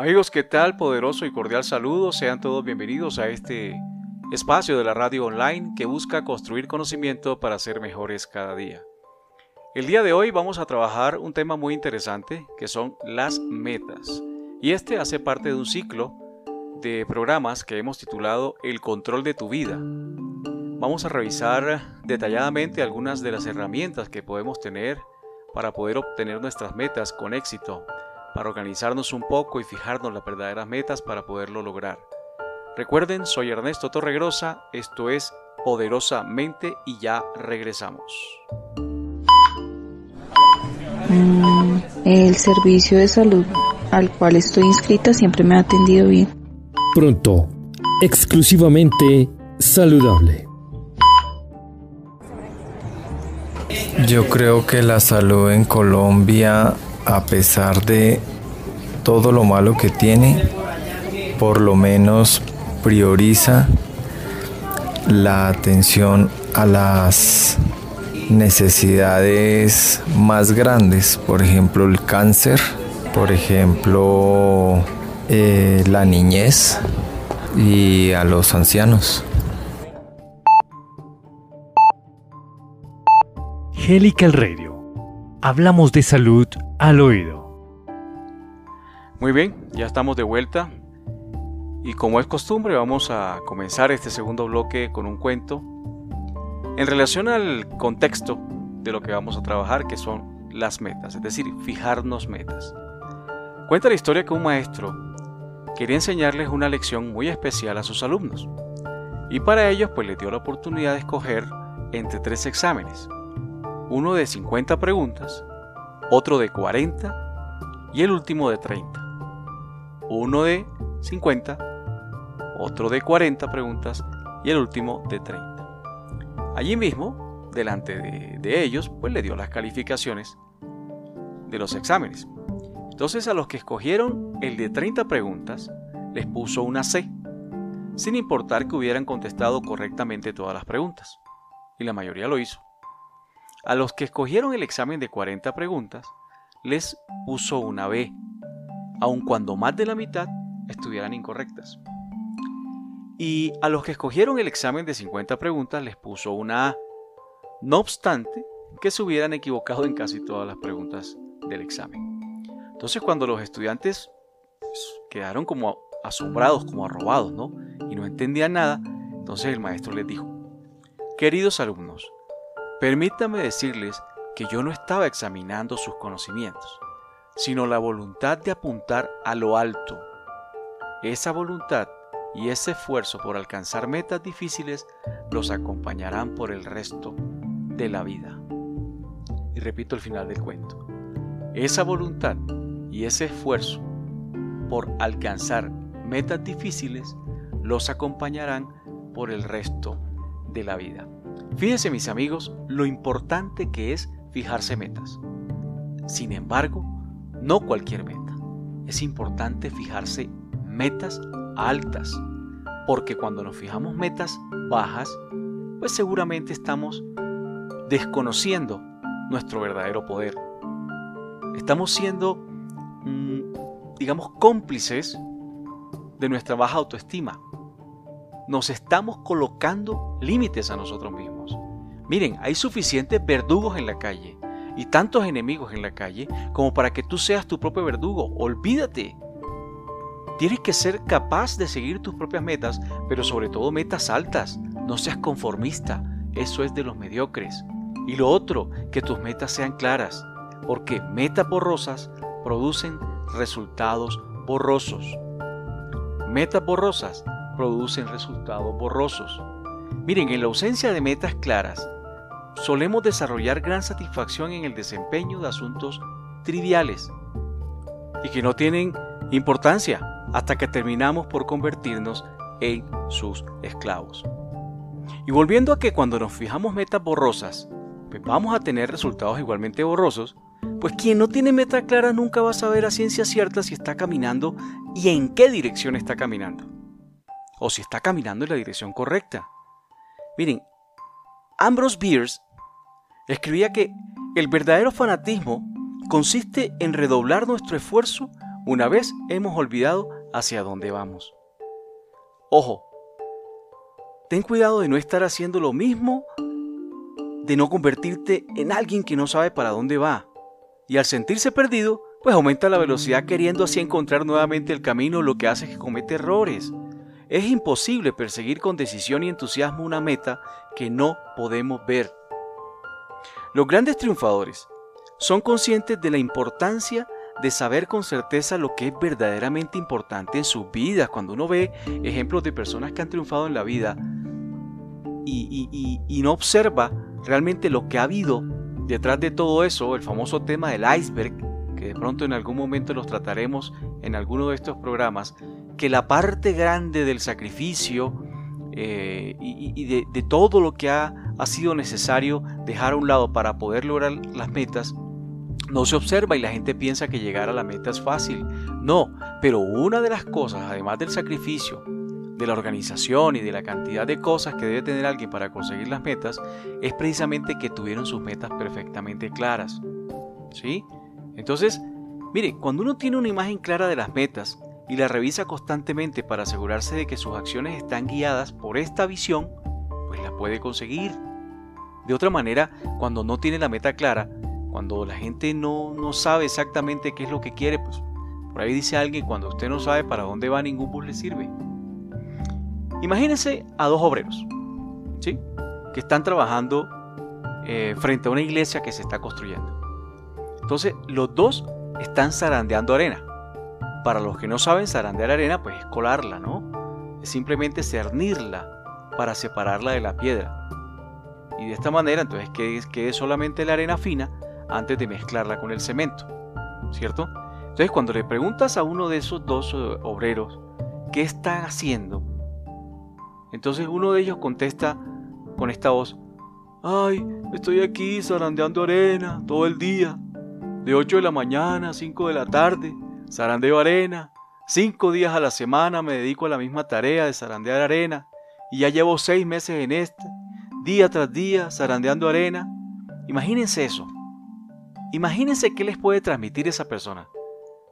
Amigos, ¿qué tal? Poderoso y cordial saludo. Sean todos bienvenidos a este espacio de la radio online que busca construir conocimiento para ser mejores cada día. El día de hoy vamos a trabajar un tema muy interesante que son las metas. Y este hace parte de un ciclo de programas que hemos titulado El control de tu vida. Vamos a revisar detalladamente algunas de las herramientas que podemos tener para poder obtener nuestras metas con éxito para organizarnos un poco y fijarnos las verdaderas metas para poderlo lograr. Recuerden, soy Ernesto Torregrosa, esto es Poderosamente y ya regresamos. Mm, el servicio de salud al cual estoy inscrita siempre me ha atendido bien. Pronto, exclusivamente saludable. Yo creo que la salud en Colombia a pesar de todo lo malo que tiene, por lo menos prioriza la atención a las necesidades más grandes, por ejemplo el cáncer, por ejemplo eh, la niñez y a los ancianos. Helical Radio. Hablamos de salud al oído. Muy bien, ya estamos de vuelta y como es costumbre vamos a comenzar este segundo bloque con un cuento en relación al contexto de lo que vamos a trabajar que son las metas, es decir, fijarnos metas. Cuenta la historia que un maestro quería enseñarles una lección muy especial a sus alumnos y para ellos pues les dio la oportunidad de escoger entre tres exámenes, uno de 50 preguntas otro de 40 y el último de 30. Uno de 50, otro de 40 preguntas y el último de 30. Allí mismo, delante de, ellos, pues le dio las calificaciones de los exámenes. Entonces a los que escogieron el de 30 preguntas, les puso una C, sin importar que hubieran contestado correctamente todas las preguntas. Y la mayoría lo hizo. A los que escogieron el examen de 40 preguntas, les puso una B, aun cuando más de la mitad estuvieran incorrectas. Y a los que escogieron el examen de 50 preguntas les puso una A, no obstante que se hubieran equivocado en casi todas las preguntas del examen. Entonces cuando los estudiantes pues, quedaron como asombrados, como arrobados, ¿no? Y no entendían nada, entonces el maestro les dijo, queridos alumnos, Permítame decirles que yo no estaba examinando sus conocimientos, sino la voluntad de apuntar a lo alto. Esa voluntad y ese esfuerzo por alcanzar metas difíciles los acompañarán por el resto de la vida. Y repito el final del cuento. Esa voluntad y ese esfuerzo por alcanzar metas difíciles los acompañarán por el resto de la vida. Fíjense mis amigos lo importante que es fijarse metas. Sin embargo, no cualquier meta. Es importante fijarse metas altas, porque cuando nos fijamos metas bajas, pues seguramente estamos desconociendo nuestro verdadero poder. Estamos siendo, mm, digamos, cómplices de nuestra baja autoestima. Nos estamos colocando límites a nosotros mismos. Miren, hay suficientes verdugos en la calle y tantos enemigos en la calle como para que tú seas tu propio verdugo. Olvídate. Tienes que ser capaz de seguir tus propias metas, pero sobre todo metas altas. No seas conformista. Eso es de los mediocres. Y lo otro, que tus metas sean claras, porque metas borrosas producen resultados borrosos. Metas borrosas producen resultados borrosos. Miren, en la ausencia de metas claras, solemos desarrollar gran satisfacción en el desempeño de asuntos triviales y que no tienen importancia hasta que terminamos por convertirnos en sus esclavos. Y volviendo a que cuando nos fijamos metas borrosas, pues vamos a tener resultados igualmente borrosos, pues quien no tiene meta clara nunca va a saber a ciencia cierta si está caminando y en qué dirección está caminando. O si está caminando en la dirección correcta. Miren, Ambrose Bierce escribía que el verdadero fanatismo consiste en redoblar nuestro esfuerzo una vez hemos olvidado hacia dónde vamos. Ojo, ten cuidado de no estar haciendo lo mismo, de no convertirte en alguien que no sabe para dónde va. Y al sentirse perdido, pues aumenta la velocidad queriendo así encontrar nuevamente el camino, lo que hace que comete errores. Es imposible perseguir con decisión y entusiasmo una meta que no podemos ver. Los grandes triunfadores son conscientes de la importancia de saber con certeza lo que es verdaderamente importante en sus vidas. Cuando uno ve ejemplos de personas que han triunfado en la vida y, no observa realmente lo que ha habido detrás de todo eso, el famoso tema del iceberg, que de pronto en algún momento los trataremos en alguno de estos programas, que la parte grande del sacrificio eh, y, de, todo lo que ha, ha sido necesario dejar a un lado para poder lograr las metas, no se observa y la gente piensa que llegar a la meta es fácil. No, pero una de las cosas, además del sacrificio, de la organización y de la cantidad de cosas que debe tener alguien para conseguir las metas, es precisamente que tuvieron sus metas perfectamente claras. ¿Sí? Entonces, mire, cuando uno tiene una imagen clara de las metas y la revisa constantemente para asegurarse de que sus acciones están guiadas por esta visión, pues la puede conseguir. De otra manera, cuando no tiene la meta clara, cuando la gente no, no sabe exactamente qué es lo que quiere, pues por ahí dice alguien, cuando usted no sabe para dónde va, ningún bus le sirve. Imagínense a dos obreros, ¿sí? Que están trabajando eh, frente a una iglesia que se está construyendo. Entonces, los dos están zarandeando arena. Para los que no saben, zarandear arena, pues es colarla, ¿no? Es simplemente cernirla para separarla de la piedra. Y de esta manera, entonces, quede, quede solamente la arena fina antes de mezclarla con el cemento, ¿cierto? Entonces cuando le preguntas a uno de esos dos eh, obreros qué están haciendo, entonces uno de ellos contesta con esta voz, ay, estoy aquí zarandeando arena todo el día, de 8 de la mañana a 5 de la tarde, zarandeo arena, cinco días a la semana me dedico a la misma tarea de zarandear arena, y ya llevo seis meses en este, día tras día zarandeando arena. Imagínense eso. Imagínense qué les puede transmitir esa persona.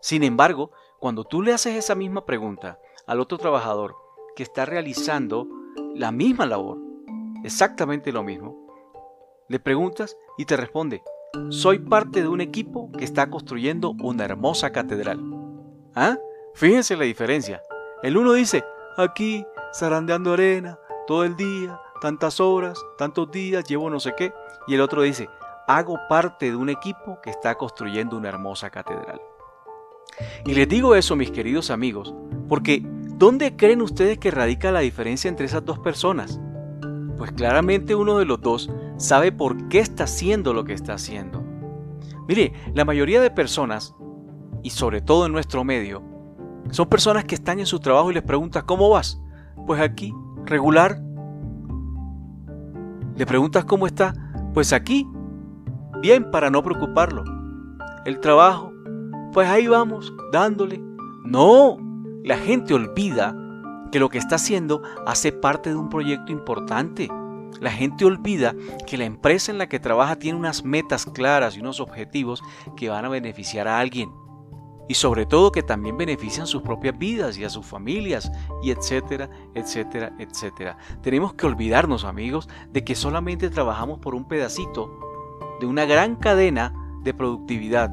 Sin embargo, cuando tú le haces esa misma pregunta al otro trabajador que está realizando la misma labor, exactamente lo mismo, le preguntas y te responde, soy parte de un equipo que está construyendo una hermosa catedral. ¿Ah? Fíjense la diferencia. El uno dice, aquí, zarandeando arena, todo el día, tantas horas, tantos días, llevo no sé qué. Y el otro dice, hago parte de un equipo que está construyendo una hermosa catedral. Y les digo eso, mis queridos amigos, porque ¿dónde creen ustedes que radica la diferencia entre esas dos personas? Pues claramente uno de los dos sabe por qué está haciendo lo que está haciendo. Mire, la mayoría de personas, y sobre todo en nuestro medio, son personas que están en su trabajo y les preguntas, ¿cómo vas? Pues aquí, regular. Le preguntas cómo está, pues aquí, bien para no preocuparlo. El trabajo, pues ahí vamos, dándole. No, la gente olvida que lo que está haciendo hace parte de un proyecto importante. La gente olvida que la empresa en la que trabaja tiene unas metas claras y unos objetivos que van a beneficiar a alguien. Y sobre todo que también benefician sus propias vidas y a sus familias, y etcétera, etcétera, etcétera. Tenemos que olvidarnos, amigos, de que solamente trabajamos por un pedacito de una gran cadena de productividad.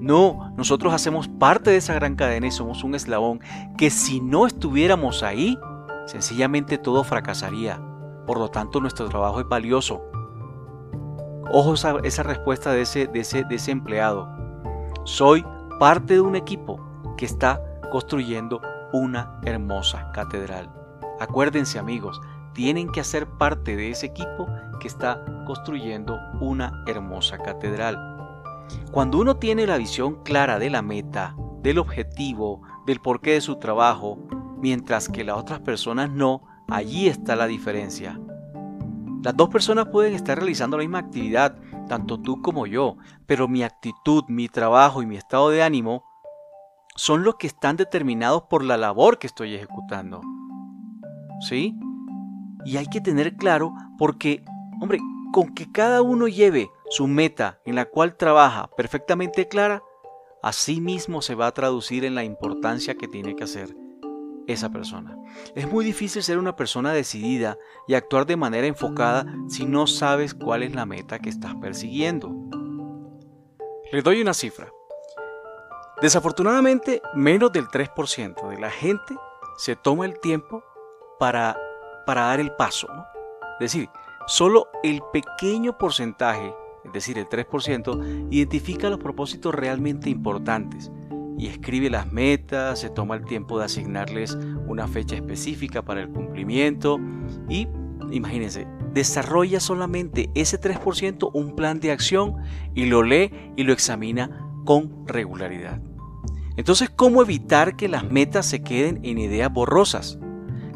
No, nosotros hacemos parte de esa gran cadena y somos un eslabón que si no estuviéramos ahí, sencillamente todo fracasaría. Por lo tanto, nuestro trabajo es valioso. Ojo esa, esa respuesta de ese, de, ese, de ese empleado. Soy parte de un equipo que está construyendo una hermosa catedral. Acuérdense amigos, tienen que hacer parte de ese equipo que está construyendo una hermosa catedral. Cuando uno tiene la visión clara de la meta, del objetivo, del porqué de su trabajo, mientras que las otras personas no, allí está la diferencia. Las dos personas pueden estar realizando la misma actividad, tanto tú como yo, pero mi actitud, mi trabajo y mi estado de ánimo son los que están determinados por la labor que estoy ejecutando. ¿Sí? Y hay que tener claro porque, hombre, con que cada uno lleve su meta en la cual trabaja perfectamente clara, así mismo se va a traducir en la importancia que tiene que hacer esa persona. Es muy difícil ser una persona decidida y actuar de manera enfocada si no sabes cuál es la meta que estás persiguiendo. Les doy una cifra. Desafortunadamente, menos del 3% de la gente se toma el tiempo para, para dar el paso. Es decir, solo el pequeño porcentaje, es decir, el 3%, identifica los propósitos realmente importantes y escribe las metas, se toma el tiempo de asignarles una fecha específica para el cumplimiento y, imagínense, desarrolla solamente ese 3% un plan de acción y lo lee y lo examina con regularidad. Entonces, ¿cómo evitar que las metas se queden en ideas borrosas?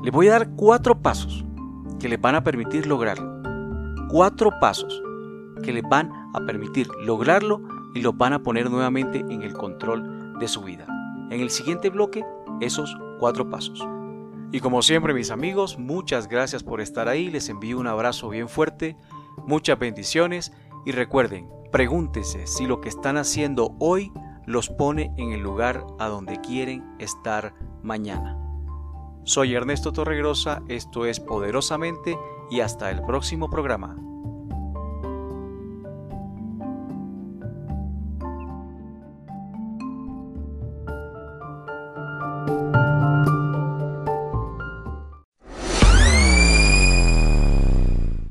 Les voy a dar cuatro pasos que les van a permitir lograrlo. Cuatro pasos que les van a permitir lograrlo y los van a poner nuevamente en el control de su vida. En el siguiente bloque, esos cuatro pasos. Y como siempre mis amigos, muchas gracias por estar ahí, les envío un abrazo bien fuerte, muchas bendiciones y recuerden, pregúntese si lo que están haciendo hoy los pone en el lugar a donde quieren estar mañana. Soy Ernesto Torregrosa, esto es Poderosamente y hasta el próximo programa.